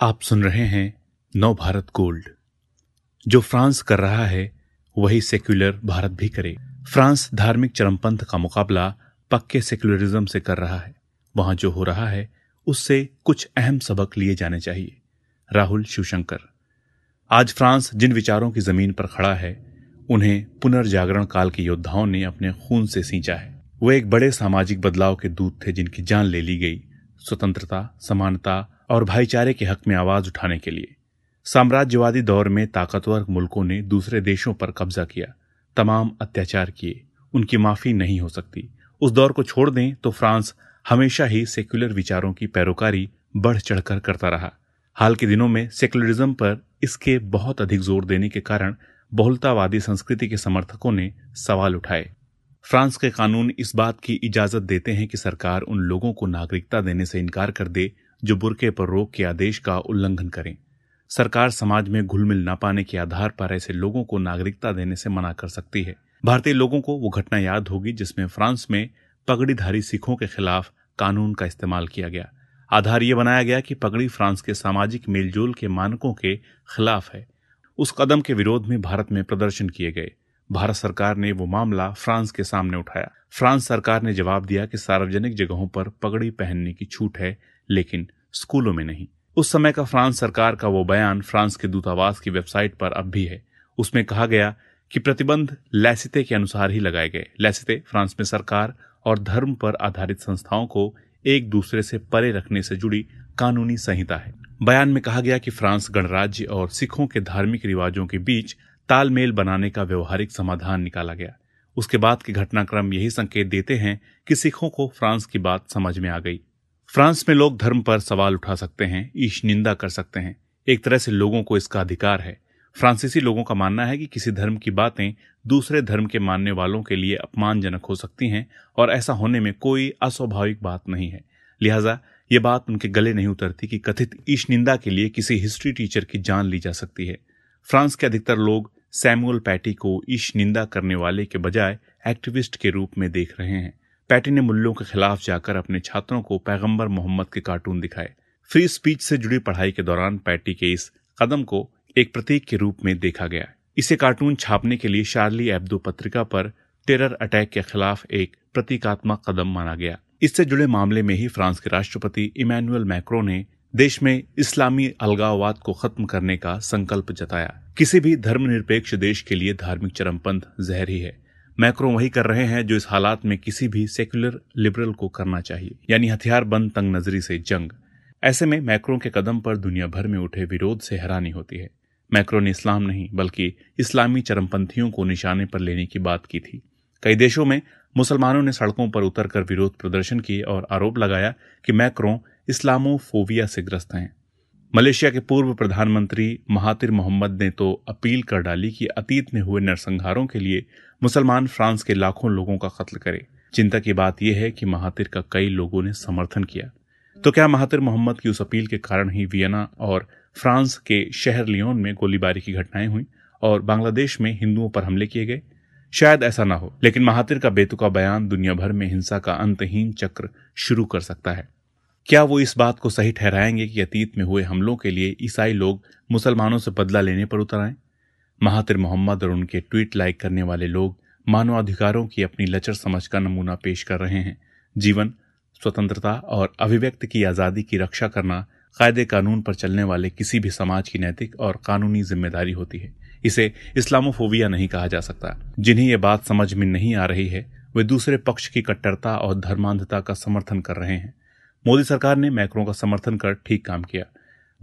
आप सुन रहे हैं नव भारत गोल्ड। जो फ्रांस कर रहा है, वही सेक्युलर भारत भी करे। फ्रांस धार्मिक चरमपंथ का मुकाबला पक्के सेक्युलरिज्म से कर रहा है। वहाँ जो हो रहा है, उससे कुछ अहम सबक लिए जाने चाहिए। राहुल शिवशंकर। आज फ्रांस जिन विचारों की ज़मीन पर खड़ा है, उन्हें पुनर्जागरण काल के योद्धाओं ने अपने खून से सींचा है। वो एक बड़े सामाजिक बदलाव के दूत थे जिनकी जान ले ली गई। स्वतंत्रता, समानता और भाईचारे के हक में आवाज़ उठाने के लिए। साम्राज्यवादी दौर में ताकतवर मुल्कों ने दूसरे देशों पर कब्जा किया। तमाम अत्याचार किए। उनकी माफ़ी नहीं हो सकती। उस दौर को छोड़ दें तो फ्रांस हमेशा ही सेक्युलर विचारों की पैरोकारी बढ़ चढ़कर करता रहा। हाल के दिनों में सेक्युलरिज्म पर इसके बहुत अधिक ज़ोर देने के कारण बहुलतावादी संस्कृति के समर्थकों ने सवाल उठाए। फ्रांस के कानून इस बात की इजाज़त देते हैं कि सरकार उन लोगों को नागरिकता देने से इनकार कर दे जो बुरके पर रोक के आदेश का उल्लंघन करें। सरकार समाज में घुल मिल न पाने के आधार पर ऐसे लोगों को नागरिकता देने से मना कर सकती है। भारतीय लोगों को वो घटना याद होगी जिसमें फ्रांस में पगड़ीधारी सिखों के खिलाफ कानून का इस्तेमाल किया गया। आधार ये बनाया गया कि पगड़ी फ्रांस के सामाजिक मेलजोल के मानकों के खिलाफ है। उस कदम के विरोध में भारत में प्रदर्शन किए गए। भारत सरकार ने वो मामला फ्रांस के सामने उठाया। फ्रांस सरकार ने जवाब दिया कि सार्वजनिक जगहों पर पगड़ी पहनने की छूट है, लेकिन स्कूलों में नहीं। उस समय का फ्रांस सरकार का वो बयान फ्रांस के दूतावास की वेबसाइट पर अब भी है। उसमें कहा गया कि प्रतिबंध लैसिते के अनुसार ही लगाए गए। लैसिते फ्रांस में सरकार और धर्म पर आधारित संस्थाओं को एक दूसरे से परे रखने से जुड़ी कानूनी संहिता है। बयान में कहा गया कि फ्रांस गणराज्य और सिखों के धार्मिक रिवाजों के बीच तालमेल बनाने का व्यवहारिक समाधान निकाला गया। उसके बाद के घटनाक्रम यही संकेत देते हैं कि सिखों को फ्रांस की बात समझ में आ गई। फ्रांस में लोग धर्म पर सवाल उठा सकते हैं, ईश निंदा कर सकते हैं। एक तरह से लोगों को इसका अधिकार है। फ्रांसीसी लोगों का मानना है कि किसी धर्म की बातें दूसरे धर्म के मानने वालों के लिए अपमानजनक हो सकती हैं, और ऐसा होने में कोई अस्वाभाविक बात नहीं है। लिहाजा, ये बात उनके गले नहीं उतरती कि कथित ईश निंदा के लिए किसी हिस्ट्री टीचर की जान ली जा सकती है। फ्रांस के अधिकतर लोग सैमुअल पैटी को ईश निंदा करने वाले के बजाय एक्टिविस्ट के रूप में देख रहे हैं। पैटी ने मूल्यों के खिलाफ जाकर अपने छात्रों को पैगंबर मोहम्मद के कार्टून दिखाए। फ्री स्पीच से जुड़ी पढ़ाई के दौरान पैटी के इस कदम को एक प्रतीक के रूप में देखा गया। इसे कार्टून छापने के लिए शार्ली एब्दो पत्रिका पर टेरर अटैक के खिलाफ एक प्रतीकात्मक कदम माना गया। इससे जुड़े मामले में ही फ्रांस के राष्ट्रपति इमैनुअल मैक्रो ने देश में इस्लामी अलगाववाद को खत्म करने का संकल्प जताया। किसी भी धर्मनिरपेक्ष देश के लिए धार्मिक चरमपंथ जहर ही है। मैक्रो वही कर रहे हैं जो इस हालात में किसी भी सेक्युलर लिबरल को करना चाहिए, यानी हथियार बंद तंग नजरी से जंग। ऐसे में मैक्रो के कदम पर दुनिया भर में उठे विरोध से हैरानी होती है। मैक्रो ने इस्लाम नहीं, बल्कि इस्लामी चरमपंथियों को निशाने पर लेने की बात की थी। कई देशों में मुसलमानों ने सड़कों पर उतरकर विरोध प्रदर्शन किए और आरोप लगाया कि मैक्रो इस्लामोफोबिया से ग्रस्त हैं। मलेशिया के पूर्व प्रधानमंत्री महातिर मोहम्मद ने तो अपील कर डाली कि अतीत में हुए नरसंहारों के लिए मुसलमान फ्रांस के लाखों लोगों का कत्ल करे। चिंता की बात यह है कि महातिर का कई लोगों ने समर्थन किया। तो क्या महातिर मोहम्मद की उस अपील के कारण ही वियना और फ्रांस के शहर लियोन में गोलीबारी की घटनाएँ हुई और बांग्लादेश में हिंदुओं पर हमले किए गए? शायद ऐसा ना हो, लेकिन महातिर का बेतुका बयान दुनिया भर में हिंसा का अंतहीन चक्र शुरू कर सकता है। क्या वो इस बात को सही ठहराएँगे कि अतीत में हुए हमलों के लिए ईसाई लोग मुसलमानों से बदला लेने पर उतर आए? महातिर मोहम्मद और उनके ट्वीट लाइक करने वाले लोग मानवाधिकारों की अपनी लचर समझ का नमूना पेश कर रहे हैं। जीवन, स्वतंत्रता और अभिव्यक्ति की आज़ादी की रक्षा करना कायदे कानून पर चलने वाले किसी भी समाज की नैतिक और कानूनी ज़िम्मेदारी होती है। इसे इस्लामोफोबिया नहीं कहा जा सकता। जिन्हें ये बात समझ में नहीं आ रही है, वे दूसरे पक्ष की कट्टरता और धर्मांधता का समर्थन कर रहे हैं। मोदी सरकार ने मैक्रो का समर्थन कर ठीक काम किया।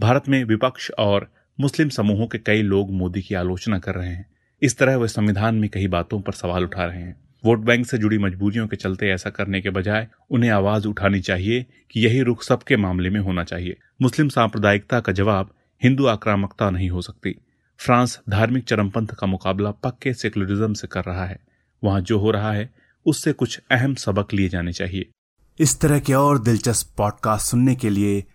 भारत में विपक्ष और मुस्लिम समूहों के कई लोग मोदी की आलोचना कर रहे हैं। इस तरह वे संविधान में कई बातों पर सवाल उठा रहे हैं। वोट बैंक से जुड़ी मजबूरियों के चलते ऐसा करने के बजाय उन्हें आवाज़ उठानी चाहिए कि यही रुख सबके मामले में होना चाहिए। मुस्लिम सांप्रदायिकता का जवाब हिंदू आक्रामकता नहीं हो सकती। फ्रांस धार्मिक चरमपंथ का मुकाबला पक्के सेकुलरिज्म से कर रहा है। वहाँ जो हो रहा है, उससे कुछ अहम सबक लिए जाने चाहिए। इस तरह के और दिलचस्प पॉडकास्ट सुनने के लिए